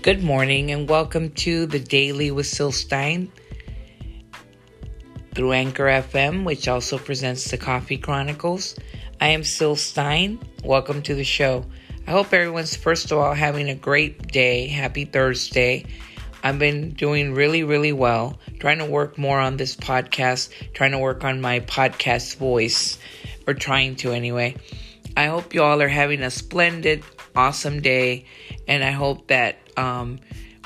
Good morning and welcome to the Daily with Syl Stein through Anchor FM, which also presents the Coffee Chronicles. I am Syl Stein. Welcome to the show. I hope everyone's, first of all, having a great day. Happy Thursday. I've been doing really, really well, trying to work more on this podcast, trying to work on my podcast voice, or trying to anyway. I hope you all are having a splendid, awesome day, and I hope that um,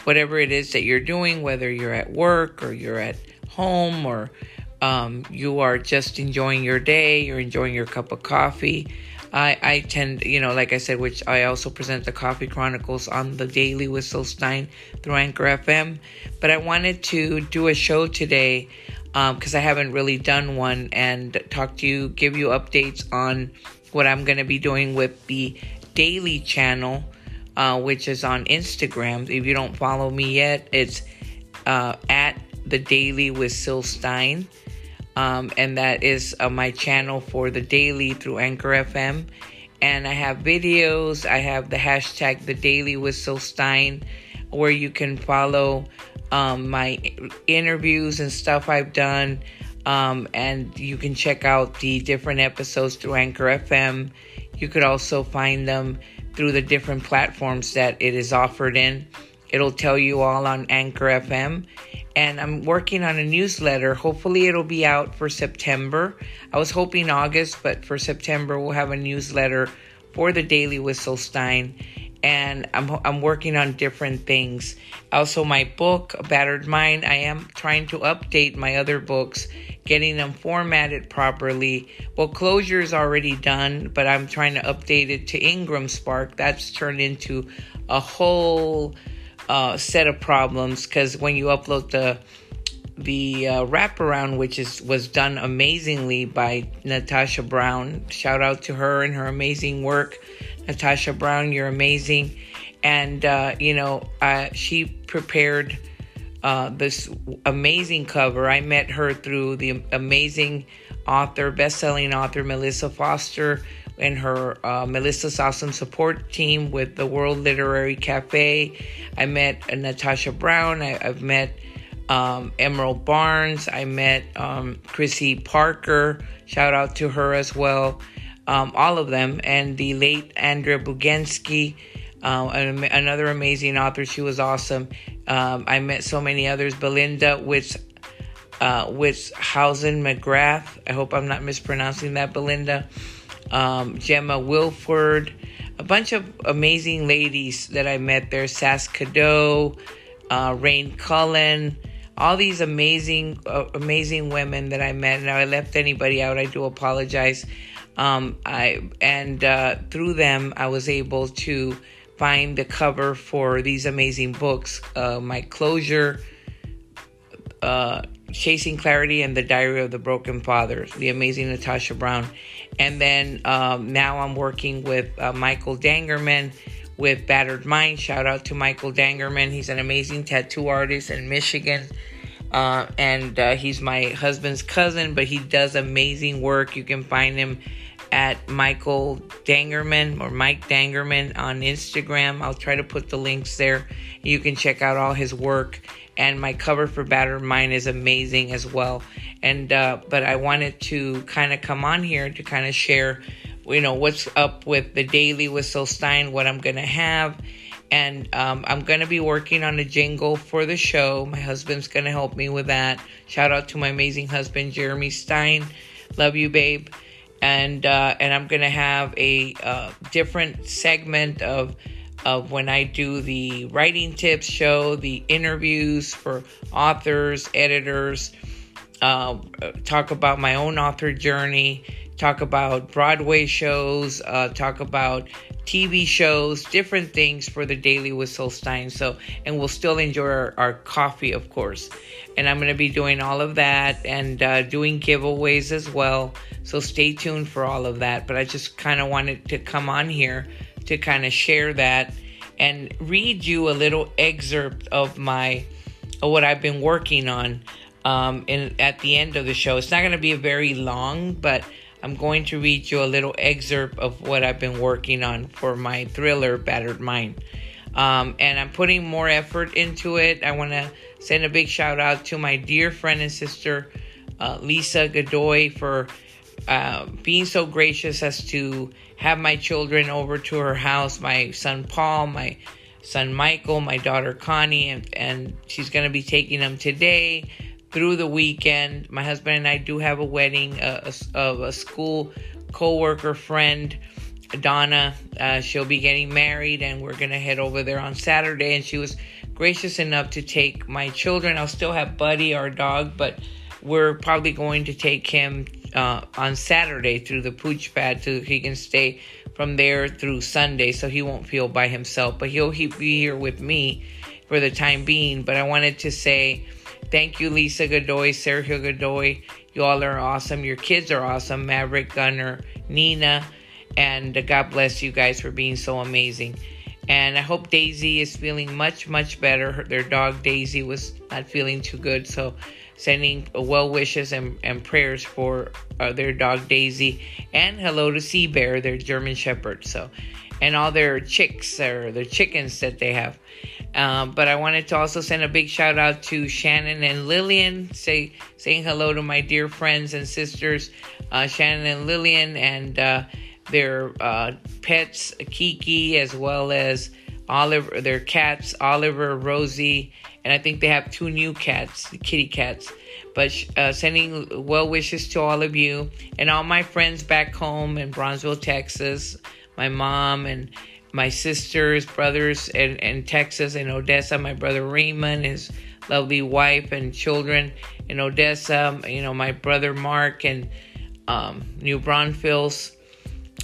whatever it is that you're doing, whether you're at work or you're at home or um, you are just enjoying your day, you're enjoying your cup of coffee. I, I tend, you know, like I said, which I also present the Coffee Chronicles on the daily with Syl Stein through Anchor FM. But I wanted to do a show today because um, I haven't really done one and talk to you, give you updates on what I'm going to be doing with the daily channel uh, which is on Instagram. If you don't follow me yet, it's uh, at the Daily with Syl Stein. Um, and that is uh, my channel for the daily through Anchor FM. And I have videos. I have the hashtag the Daily with Syl Stein, where you can follow um, my interviews and stuff I've done. Um, and you can check out the different episodes through Anchor FM. You could also find them through the different platforms that it is offered in. It'll tell you all on Anchor FM. And I'm working on a newsletter. Hopefully, it'll be out for September. I was hoping August, but for September, we'll have a newsletter for the Daily Syl Stein. And I'm, I'm working on different things. Also, my book, Battered Mind, I am trying to update my other books getting them formatted properly. Well, closure is already done, but I'm trying to update it to Ingram Spark. That's turned into a whole uh, set of problems because when you upload the the uh, wraparound, which is was done amazingly by Natasha Brown. Shout out to her and her amazing work, Natasha Brown. You're amazing, and uh, you know she prepared uh, this amazing cover. I met her through the amazing author, best-selling author Melissa Foster and her uh, Melissa's Awesome Support Team with the World Literary Cafe. I met uh, Natasha Brown. I, have met um, Emerald Barnes. I met um, Chrissy Parker. Shout out to her as well. Um, all of them. And the late Andrea Bugansky. Uh, another amazing author. She was awesome. Um, I met so many others. Belinda with uh, Hausen McGrath. I hope I'm not mispronouncing that. Belinda, um, Gemma Wilford, a bunch of amazing ladies that I met there. Sass Cadeau, uh, Rain Cullen. All these amazing, uh, amazing women that I met. Now I left anybody out. I do apologize. Um, I and uh, through them, I was able to find the cover for these amazing books uh, My Closure, uh, Chasing Clarity, and The Diary of the Broken Father, the amazing Natasha Brown. And then um, now I'm working with uh, Michael Dangerman with Battered Mind. Shout out to Michael Dangerman. He's an amazing tattoo artist in Michigan. Uh, and uh, he's my husband's cousin, but he does amazing work. You can find him at Michael Dangerman or Mike Dangerman on Instagram. I'll try to put the links there. You can check out all his work. And my cover for Battered Mind is amazing as well. And uh, but I wanted to kind of come on here to kind of share, you know, what's up with the daily with Stein, what I'm gonna have. And um, I'm to be working on a jingle for the show. My husband's to help me with that. Shout out to my amazing husband, Jeremy Stein. Love you, babe and uh, and I'm gonna have a uh, different segment of of when I do the writing tips show, the interviews for authors, editors, uh, talk about my own author journey, talk about Broadway shows, uh, talk about TV shows, different things for the Daily with Syl Stein. So, and we'll still enjoy our, our coffee, of course. And I'm going to be doing all of that and uh, doing giveaways as well. So stay tuned for all of that. But I just kind of wanted to come on here to kind of share that and read you a little excerpt of my of what I've been working on um, in at the end of the show. It's not going to be very long, but I'm going to read you a little excerpt of what I've been working on for my thriller, Battered Mind. Um, and I'm putting more effort into it. I want to send a big shout out to my dear friend and sister, uh, Lisa Godoy, for uh, being so gracious as to have my children over to her house my son Paul, my son Michael, my daughter Connie, and, and she's going to be taking them today through the weekend. My husband and I do have a wedding uh, of a school co worker friend. Donna, uh, she'll be getting married, and we're gonna head over there on Saturday. And she was gracious enough to take my children. I'll still have Buddy, our dog, but we're probably going to take him uh, on Saturday through the pooch pad so he can stay from there through Sunday so he won't feel by himself. But he'll he be here with me for the time being. But I wanted to say thank you, Lisa Godoy, Sergio Godoy. You all are awesome. Your kids are awesome. Maverick, Gunner, Nina, and God bless you guys for being so amazing. And I hope Daisy is feeling much, much better. Their dog Daisy was not feeling too good, so sending well wishes and, and prayers for uh, their dog Daisy, and hello to Sea Bear, their German Shepherd. So, and all their chicks or their chickens that they have. Um, but I wanted to also send a big shout out to Shannon and Lillian, say saying hello to my dear friends and sisters, uh, Shannon and Lillian, and uh, their uh, pets, Kiki, as well as Oliver, their cats, Oliver, Rosie, and I think they have two new cats, kitty cats. But uh, sending well wishes to all of you and all my friends back home in Brownsville, Texas, my mom and my sisters, brothers in, in Texas and Odessa, my brother Raymond, his lovely wife and children in Odessa, you know, my brother Mark and um, New Braunfels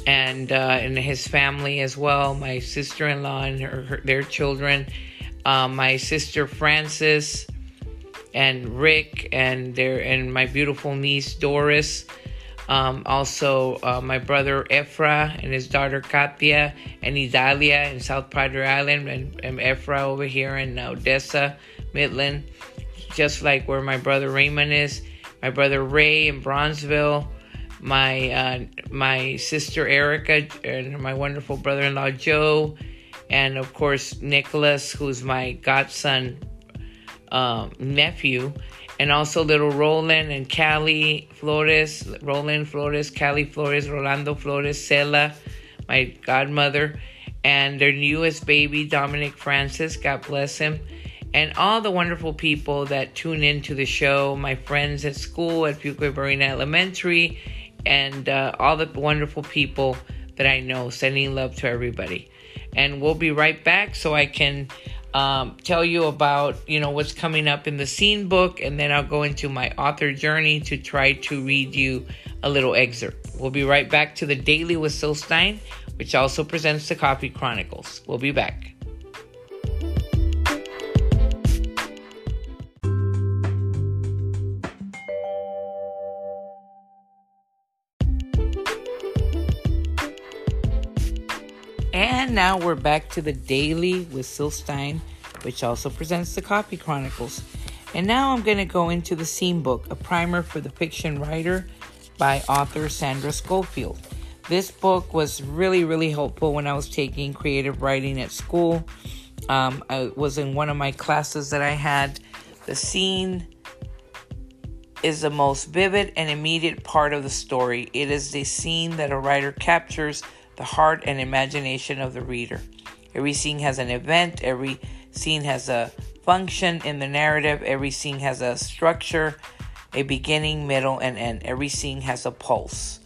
and uh, and his family as well. My sister-in-law and her, her, their children, uh, my sister Frances, and Rick, and their and my beautiful niece Doris. Um, also, uh, my brother Ephra and his daughter Katia and Idalia in South Padre Island, and, and Ephra over here in Odessa, Midland, just like where my brother Raymond is. My brother Ray in Brownsville my uh, my sister Erica and my wonderful brother-in-law Joe, and of course Nicholas, who's my godson um, nephew, and also little Roland and Callie Flores, Roland Flores, Callie Flores, Rolando Flores, Sela, my godmother, and their newest baby Dominic Francis. God bless him. And all the wonderful people that tune into the show, my friends at school at Fuquay Varina Elementary, and uh, all the wonderful people that I know. Sending love to everybody. And we'll be right back so I can um, tell you about you know what's coming up in the scene book, and then I'll go into my author journey to try to read you a little excerpt. We'll be right back to the Daily with Syl Stein, which also presents the Coffee Chronicles. We'll be back. Now we're back to the daily with Syl Stein, which also presents the Coffee Chronicles. And now I'm going to go into the scene book, a primer for the fiction writer by author Sandra Scofield. This book was really, really helpful when I was taking creative writing at school. Um, I was in one of my classes that I had. The scene is the most vivid and immediate part of the story. It is the scene that a writer captures the heart and imagination of the reader. Every scene has an event, every scene has a function in the narrative, every scene has a structure, a beginning, middle, and end. Every scene has a pulse.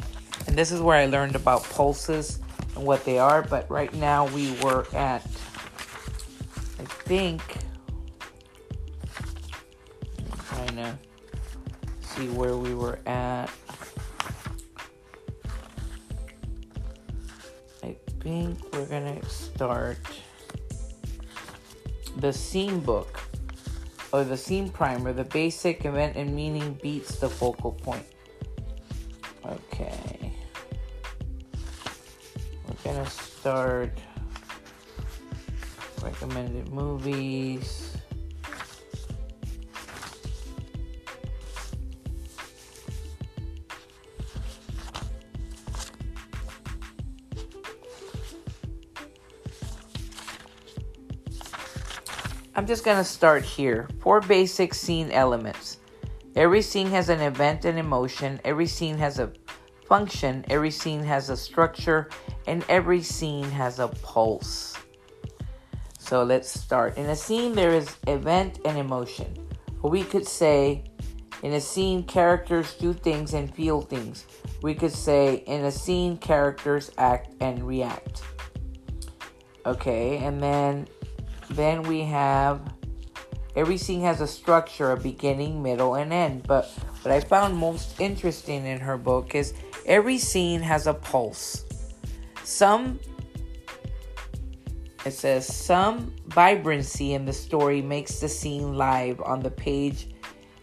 And this is where I learned about pulses and what they are, but right now we were at, I think, I'm trying to see where we were at. Think we're gonna start the scene book or the scene primer. The basic event and meaning beats the focal point. Okay. We're gonna start recommended movies. I'm just to start here. Four basic scene elements. Every scene has an event and emotion, every scene has a function, every scene has a structure, and every scene has a pulse. So let's start. In a scene, there is event and emotion. Or we could say, in a scene, characters do things and feel things. We could say, in a scene, characters act and react. Okay, and then then we have every scene has a structure, a beginning, middle, and end. But what I found most interesting in her book is every scene has a pulse. Some it says some vibrancy in the story makes the scene live on the page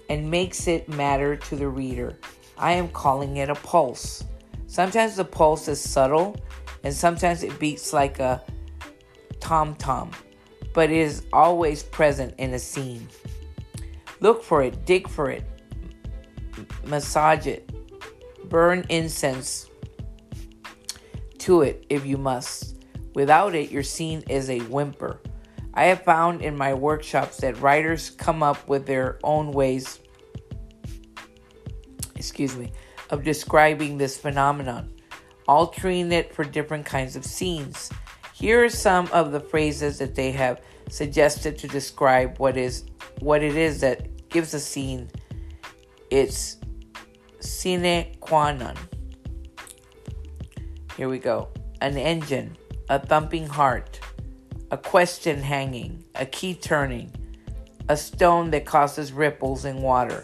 and makes it matter to the reader. I am calling it a pulse. Sometimes the pulse is subtle and sometimes it beats like a tom tom but it is always present in a scene. Look for it, dig for it, massage it, burn incense to it if you must. Without it, your scene is a whimper. I have found in my workshops that writers come up with their own ways, excuse me, of describing this phenomenon, altering it for different kinds of scenes. Here are some of the phrases that they have suggested to describe what is what it is that gives a scene its sine qua non. Here we go. An engine, a thumping heart, a question hanging, a key turning, a stone that causes ripples in water,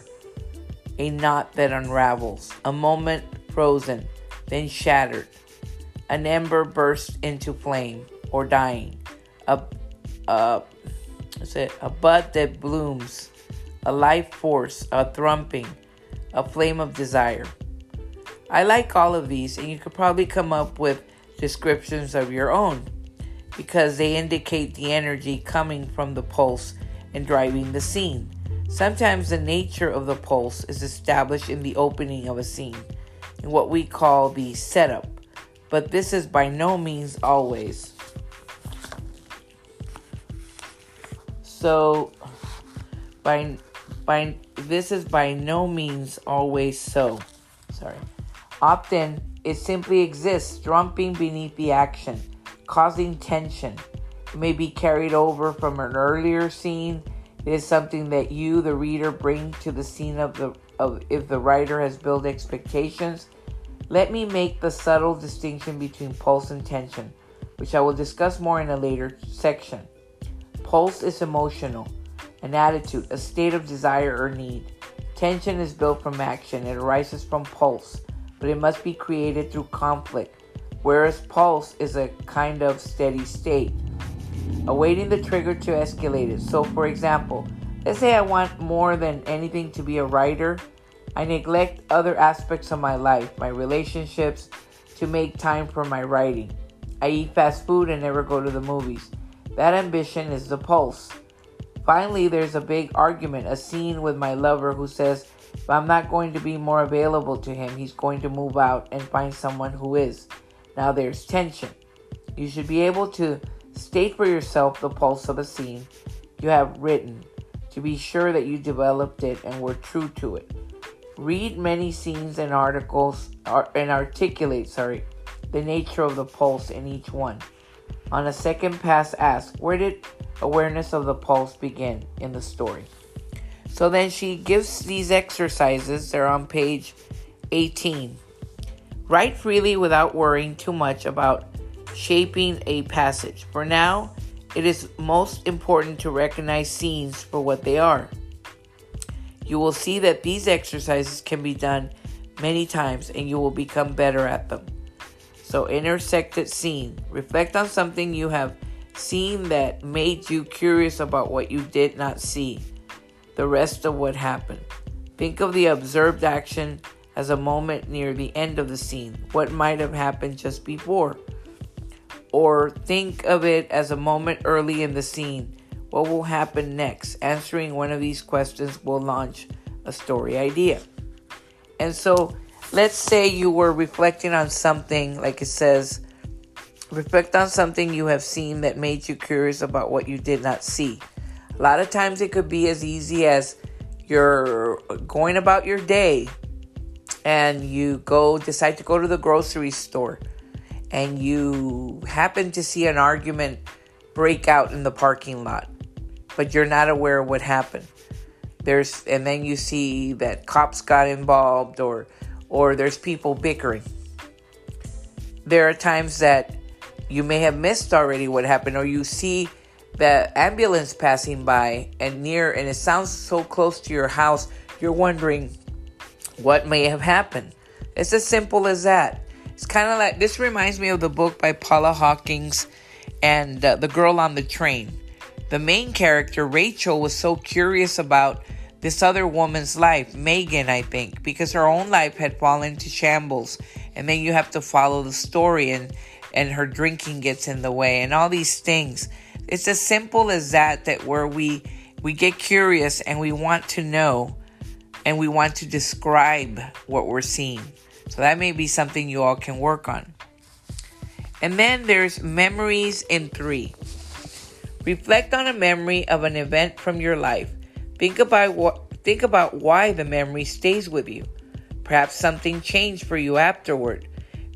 a knot that unravels, a moment frozen, then shattered, an ember burst into flame or dying, a, a, what's it, a bud that blooms, a life force, a thrumping, a flame of desire. I like all of these, and you could probably come up with descriptions of your own because they indicate the energy coming from the pulse and driving the scene. Sometimes the nature of the pulse is established in the opening of a scene, in what we call the setup, but this is by no means always. So, by by this is by no means always so. Sorry. Often it simply exists, drumming beneath the action, causing tension. It may be carried over from an earlier scene. It is something that you, the reader, bring to the scene of the of if the writer has built expectations. Let me make the subtle distinction between pulse and tension, which I will discuss more in a later section. Pulse is emotional, an attitude, a state of desire or need. Tension is built from action, it arises from pulse, but it must be created through conflict, whereas pulse is a kind of steady state, awaiting the trigger to escalate it. So, for example, let's say I want more than anything to be a writer. I neglect other aspects of my life, my relationships, to make time for my writing. I eat fast food and never go to the movies. That ambition is the pulse. Finally, there's a big argument, a scene with my lover who says, if I'm not going to be more available to him, he's going to move out and find someone who is. Now there's tension. You should be able to state for yourself the pulse of a scene you have written to be sure that you developed it and were true to it. Read many scenes and articles and articulate, sorry, the nature of the pulse in each one. On a second pass, ask, where did awareness of the pulse begin in the story? So then she gives these exercises. They're on page 18. Write freely without worrying too much about shaping a passage. For now, it is most important to recognize scenes for what they are. You will see that these exercises can be done many times and you will become better at them. So, intersected scene. Reflect on something you have seen that made you curious about what you did not see, the rest of what happened. Think of the observed action as a moment near the end of the scene, what might have happened just before. Or think of it as a moment early in the scene, what will happen next. Answering one of these questions will launch a story idea. And so, let's say you were reflecting on something, like it says, reflect on something you have seen that made you curious about what you did not see. A lot of times it could be as easy as you're going about your day and you go decide to go to the grocery store and you happen to see an argument break out in the parking lot but you're not aware of what happened. There's and then you see that cops got involved or or there's people bickering. There are times that you may have missed already what happened or you see the ambulance passing by and near and it sounds so close to your house you're wondering what may have happened. It's as simple as that. It's kind of like this reminds me of the book by paula hawkins and uh, the girl on the train the main character rachel was so curious about this other woman's life megan i think because her own life had fallen into shambles and then you have to follow the story and and her drinking gets in the way and all these things it's as simple as that that where we we get curious and we want to know and we want to describe what we're seeing. So that may be something you all can work on. And then there's memories in 3. Reflect on a memory of an event from your life. Think about what think about why the memory stays with you. Perhaps something changed for you afterward.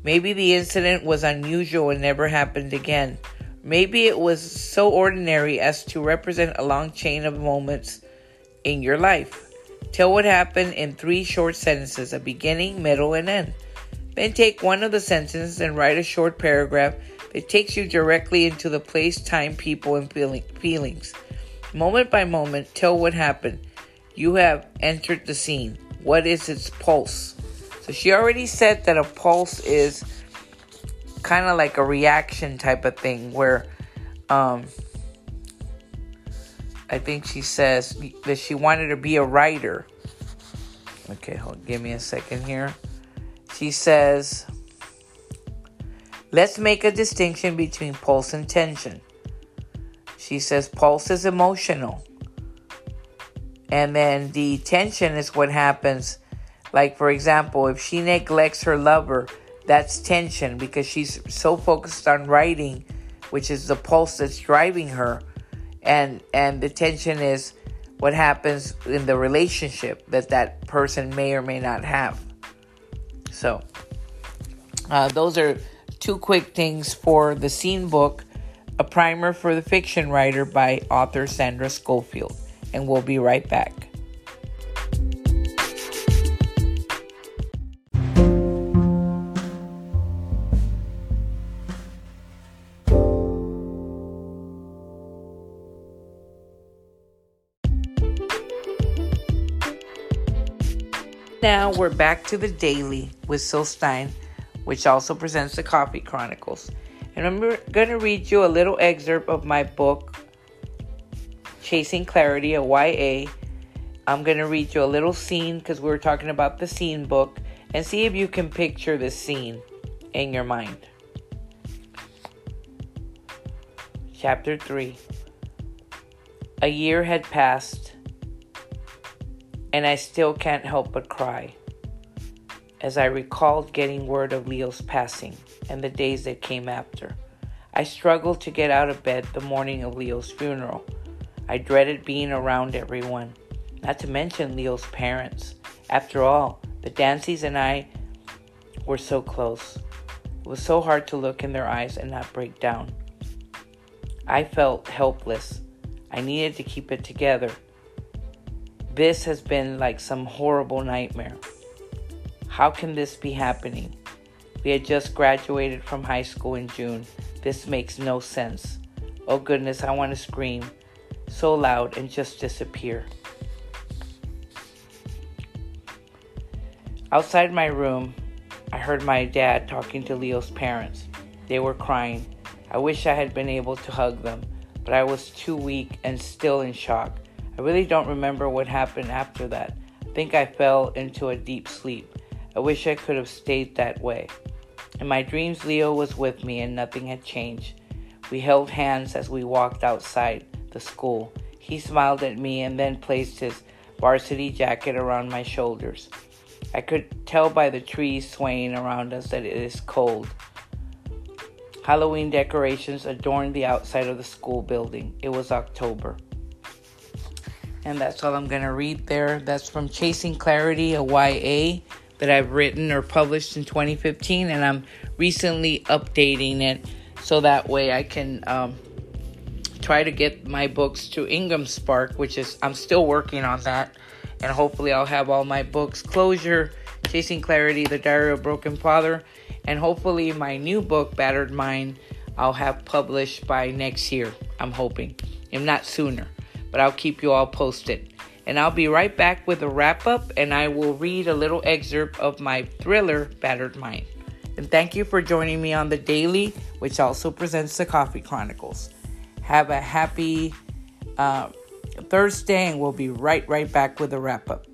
Maybe the incident was unusual and never happened again. Maybe it was so ordinary as to represent a long chain of moments in your life. Tell what happened in three short sentences a beginning, middle, and end. Then take one of the sentences and write a short paragraph that takes you directly into the place, time, people, and feeling, feelings. Moment by moment, tell what happened. You have entered the scene. What is its pulse? So she already said that a pulse is kind of like a reaction type of thing where um, I think she says that she wanted to be a writer. Okay, hold, give me a second here. She says, let's make a distinction between pulse and tension. She says pulse is emotional. And then the tension is what happens. Like, for example, if she neglects her lover, that's tension because she's so focused on writing, which is the pulse that's driving her, and and the tension is what happens in the relationship that that person may or may not have. So, uh, those are two quick things for the scene book, a primer for the fiction writer by author Sandra Scofield, and we'll be right back. Now we're back to the daily with Syl Stein, which also presents the Coffee Chronicles. And I'm going to read you a little excerpt of my book, Chasing Clarity, a YA. I'm going to read you a little scene because we were talking about the scene book and see if you can picture this scene in your mind. Chapter 3 A year had passed and I still can't help but cry as I recalled getting word of Leo's passing and the days that came after. I struggled to get out of bed the morning of Leo's funeral. I dreaded being around everyone, not to mention Leo's parents. After all, the Dancies and I were so close. It was so hard to look in their eyes and not break down. I felt helpless. I needed to keep it together this has been like some horrible nightmare. How can this be happening? We had just graduated from high school in June. This makes no sense. Oh goodness, I want to scream so loud and just disappear. Outside my room, I heard my dad talking to Leo's parents. They were crying. I wish I had been able to hug them, but I was too weak and still in shock. I really don't remember what happened after that. I think I fell into a deep sleep. I wish I could have stayed that way. In my dreams, Leo was with me and nothing had changed. We held hands as we walked outside the school. He smiled at me and then placed his varsity jacket around my shoulders. I could tell by the trees swaying around us that it is cold. Halloween decorations adorned the outside of the school building. It was October. And that's all I'm going to read there. That's from Chasing Clarity, a YA that I've written or published in 2015. And I'm recently updating it so that way I can um, try to get my books to Ingram Spark, which is, I'm still working on that. And hopefully I'll have all my books closure, Chasing Clarity, The Diary of Broken Father, and hopefully my new book, Battered Mind, I'll have published by next year. I'm hoping, if not sooner. But I'll keep you all posted. And I'll be right back with a wrap up, and I will read a little excerpt of my thriller, Battered Mind. And thank you for joining me on the daily, which also presents the Coffee Chronicles. Have a happy uh, Thursday, and we'll be right, right back with a wrap up.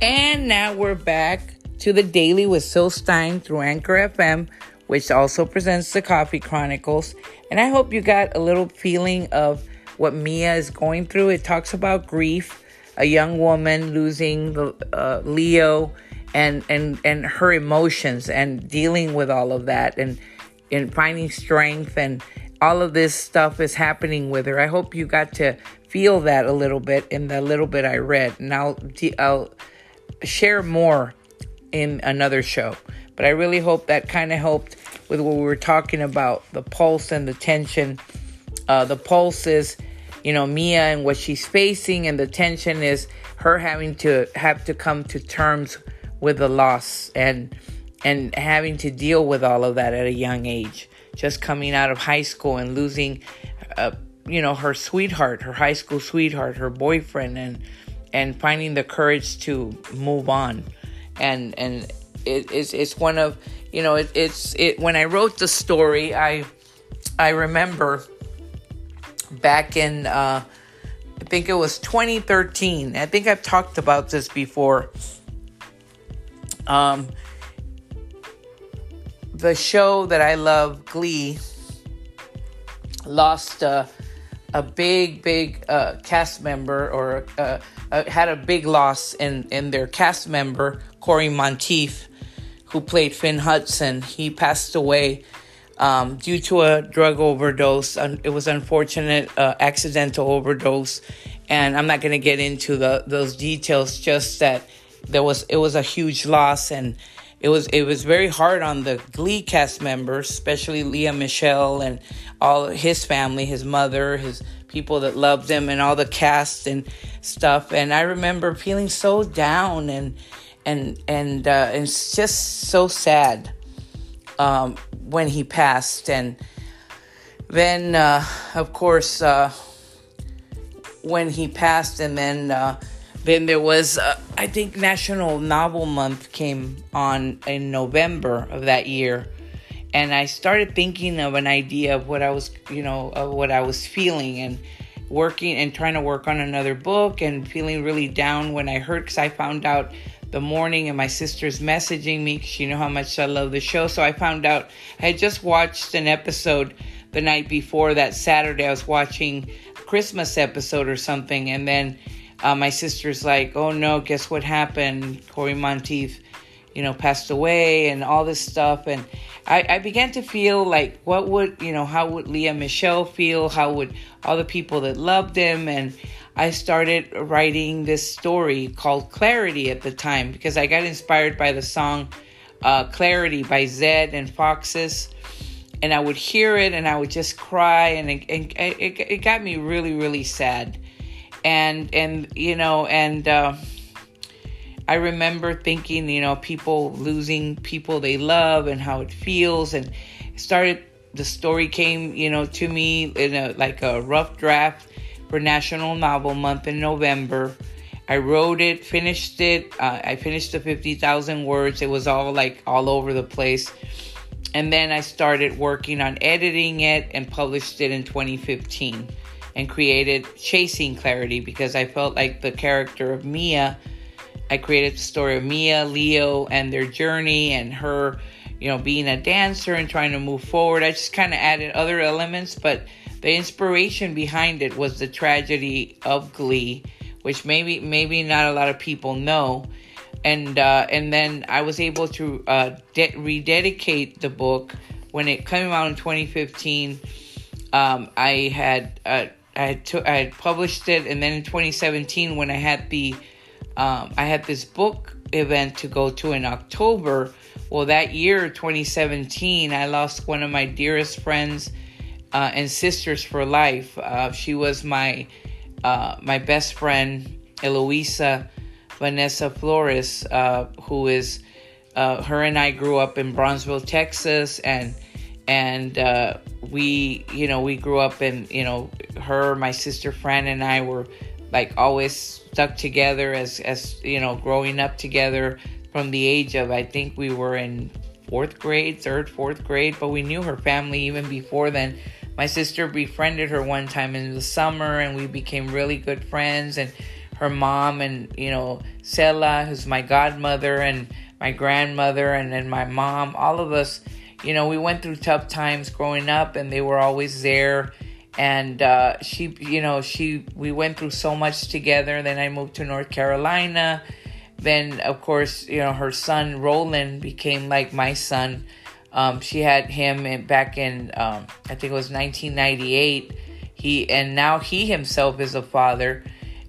And now we're back to the daily with Syl Stein through Anchor FM, which also presents the Coffee Chronicles. And I hope you got a little feeling of what Mia is going through. It talks about grief, a young woman losing uh, Leo, and and and her emotions, and dealing with all of that, and and finding strength, and all of this stuff is happening with her. I hope you got to feel that a little bit in the little bit I read. And I'll, I'll share more in another show. But I really hope that kind of helped with what we were talking about the pulse and the tension. Uh, the pulse is, you know, Mia and what she's facing, and the tension is her having to have to come to terms with the loss and and having to deal with all of that at a young age. Just coming out of high school and losing, uh, you know, her sweetheart, her high school sweetheart, her boyfriend, and and finding the courage to move on and and it, it's it's one of you know it, it's it when I wrote the story I I remember back in uh, I think it was 2013 I think I've talked about this before. Um the show that I love Glee lost uh, a big big uh, cast member or uh, uh, had a big loss in, in their cast member, Cory Monteith, who played Finn Hudson. He passed away um, due to a drug overdose. It was unfortunate, uh, accidental overdose, and I'm not going to get into the those details. Just that there was it was a huge loss, and it was it was very hard on the Glee cast members, especially Lea Michele and all his family, his mother, his people that loved him and all the cast and stuff and i remember feeling so down and and and uh, it's just so sad um, when he passed. And then uh, of course uh, when he passed and then uh, then there was uh, i think national novel month came on in november of that year. And I started thinking of an idea of what I was, you know, of what I was feeling and working and trying to work on another book and feeling really down when I heard because I found out the morning and my sister's messaging me because she knew how much I love the show. So I found out I had just watched an episode the night before that Saturday. I was watching Christmas episode or something, and then uh, my sister's like, "Oh no, guess what happened? Cory Monteith, you know, passed away, and all this stuff." And I, I began to feel like, what would, you know, how would Lea Michele feel? How would all the people that loved him? And I started writing this story called Clarity at the time because I got inspired by the song uh, Clarity by Zedd and Foxes. And I would hear it and I would just cry, and it, it, it, it got me really, really sad. And, and you know, and, uh, I remember thinking, you know, people losing people they love and how it feels, and started. The story came, you know, to me in a like a rough draft for National Novel Month in November. I wrote it, finished it. Uh, I finished the fifty thousand words. It was all like all over the place, and then I started working on editing it and published it in 2015, and created Chasing Clarity because I felt like the character of Mia I created the story of Mia, Leo, and their journey and her, you know, being a dancer and trying to move forward. I just kind of added other elements, but the inspiration behind it was the tragedy of Glee, which maybe maybe not a lot of people know. and uh, and then I was able to uh, de- rededicate the book when it came out in 2015. Um, I had uh, I had to, I had published it, and then in 2017, when I had the um, I had this book event to go to in October. Well, that year, 2017, I lost one of my dearest friends uh, and sisters for life. Uh, she was my uh, my best friend, Eloisa Vanessa Flores, uh, who is uh, her and I grew up in Brownsville, Texas, and and uh, we, you know, we grew up in, you know, her, my sister Fran, and I were like always stuck together as as you know, growing up together from the age of I think we were in fourth grade, third, fourth grade, but we knew her family even before then. My sister befriended her one time in the summer, and we became really good friends. And her mom and you know Sela, who's my godmother, and my grandmother, and then my mom, all of us, you know, we went through tough times growing up, and they were always there. And uh, she, you know, she, we went through so much together. Then I moved to North Carolina. Then, of course, you know, her son Roland became like my son. Um, she had him in, back in, um, I think it was 1998. He and now he himself is a father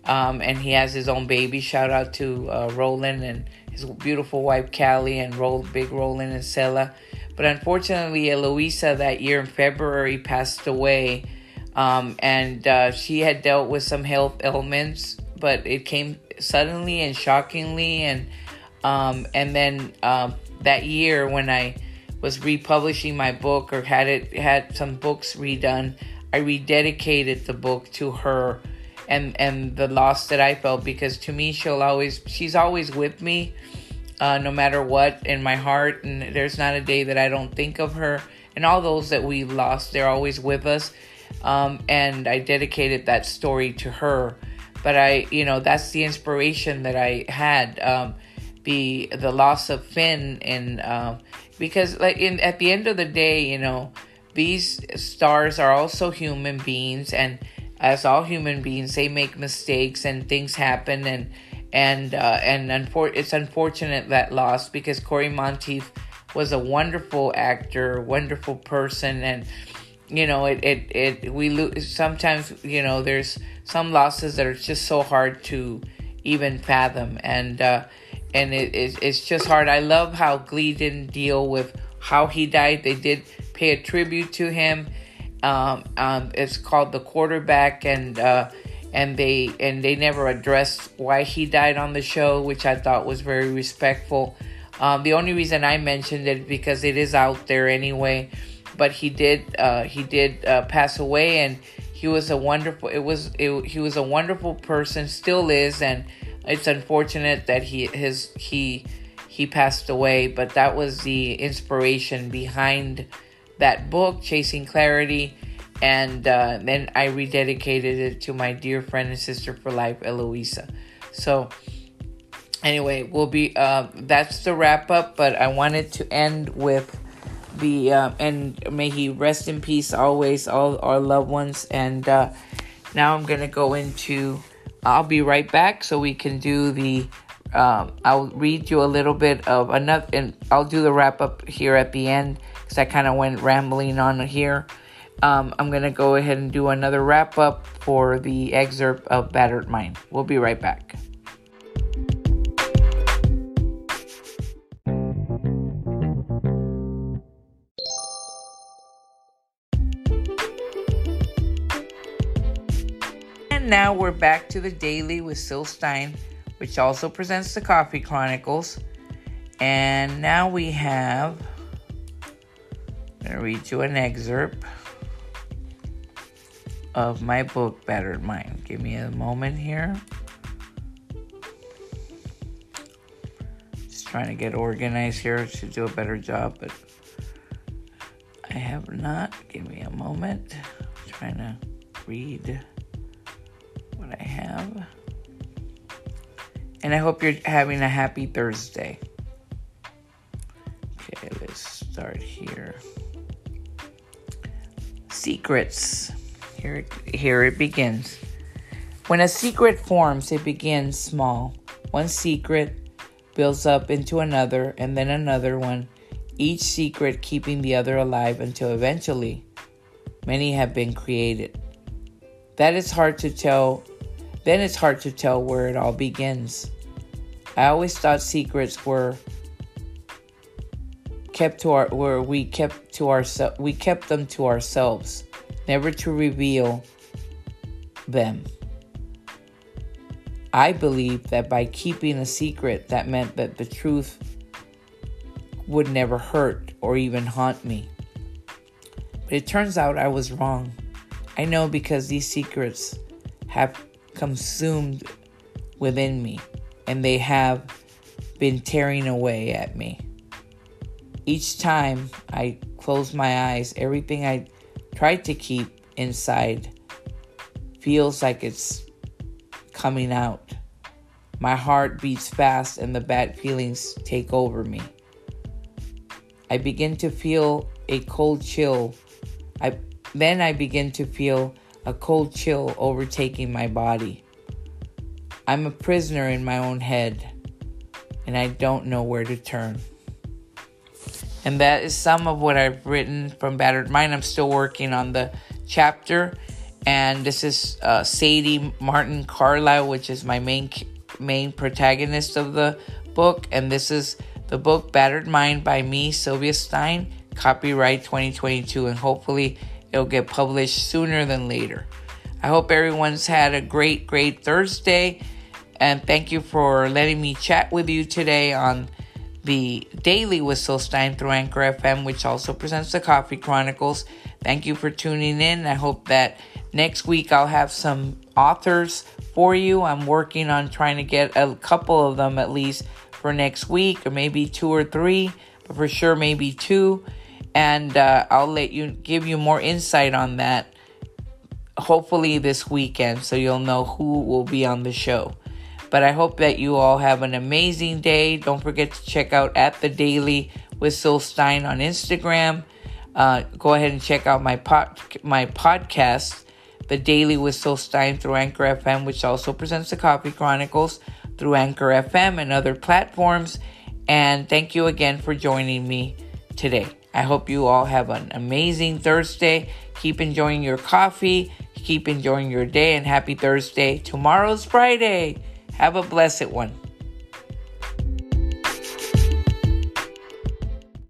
um, and he has his own baby. Shout out to uh, Roland and his beautiful wife Callie and Big Roland and Sela. But unfortunately, Eloisa that year in February passed away, um, and uh, she had dealt with some health ailments, but it came suddenly and shockingly, and um, and then uh, that year when I was republishing my book or had it had some books redone, I rededicated the book to her and and the loss that I felt because to me she'll always she's always with me uh, no matter what in my heart. And there's not a day that I don't think of her. And all those that we lost they're always with us. Um, and I dedicated that story to her. But I you know that's the inspiration that I had um, the the loss of Finn and uh, because like in at the end of the day you know these stars are also human beings and as all human beings, they make mistakes and things happen, and and uh, and unfor- it's unfortunate that loss because Cory Monteith was a wonderful actor, wonderful person, and you know it it, it we lose sometimes you know there's some losses that are just so hard to even fathom and uh, and it, it, it's just hard. I love how Glee didn't deal with how he died. They did pay a tribute to him um, um, it's called the quarterback, and uh, and they and they never addressed why he died on the show, which I thought was very respectful. Um, the only reason I mentioned it because it is out there anyway, but he did uh, he did uh, pass away, and he was a wonderful. It was it, he was a wonderful person, still is, and it's unfortunate that he his he he passed away, but that was the inspiration behind that book, Chasing Clarity, and uh, then I rededicated it to my dear friend and sister for life, Eloisa. So, anyway, we'll be uh, that's the wrap up. But I wanted to end with the uh, and may he rest in peace always, all our loved ones. And uh, now I'm gonna go into. I'll be right back so we can do the. Um, I'll read you a little bit of another, and I'll do the wrap up here at the end because I kind of went rambling on here. Um, I'm going to go ahead and do another wrap up for the excerpt of Battered Mind. We'll be right back. Now we're back to the daily with Syl Stein, which also presents the Coffee Chronicles. And now we have I'm going to read you an excerpt of my book, Battered Mind. Give me a moment here. Just trying to get organized here to do a better job, but I have not. Give me a moment. I'm trying to read what I have. And I hope you're having a happy Thursday. Okay, let's start here. Secrets. Here, here it begins. When a secret forms, it begins small. One secret, builds up into another and then another one, each secret keeping the other alive until eventually many have been created. That is hard to tell. Then it's hard to tell where it all begins. I always thought secrets were kept to our where we kept to ourselves we kept them to ourselves, never to reveal them. I believed that by keeping a secret that meant that the truth would never hurt or even haunt me. But it turns out I was wrong. I know because these secrets have consumed within me and they have been tearing away at me. Each time I close my eyes, everything I tried to keep inside feels like it's coming out. My heart beats fast and the bad feelings take over me. I begin to feel a cold chill. I then I begin to feel a cold chill overtaking my body. I'm a prisoner in my own head and I don't know where to turn. And that is some of what I've written from Battered Mind. I'm still working on the chapter. And this is uh, Sadie Martin Carlisle, which is my main main protagonist of the book. And this is the book Battered Mind by me, Sylvia Stein, copyright 2022. And hopefully it'll get published sooner than later. I hope everyone's had a great, great Thursday. And thank you for letting me chat with you today on the daily with Syl Stein through Anchor FM, which also presents the Coffee Chronicles. Thank you for tuning in. I hope that next week I'll have some authors for you. I'm working on trying to get a couple of them at least for next week, or maybe two or three, but for sure maybe two. And uh, I'll let you give you more insight on that hopefully this weekend so you'll know who will be on the show. But I hope that you all have an amazing day. Don't forget to check out at the daily with Syl Stein on Instagram. Uh, go ahead and check out my pod, my podcast, The Daily with Syl Stein through Anchor FM, which also presents the Coffee Chronicles through Anchor FM and other platforms. And thank you again for joining me today. I hope you all have an amazing Thursday. Keep enjoying your coffee. Keep enjoying your day and happy Thursday. Tomorrow's Friday. Have a blessed one.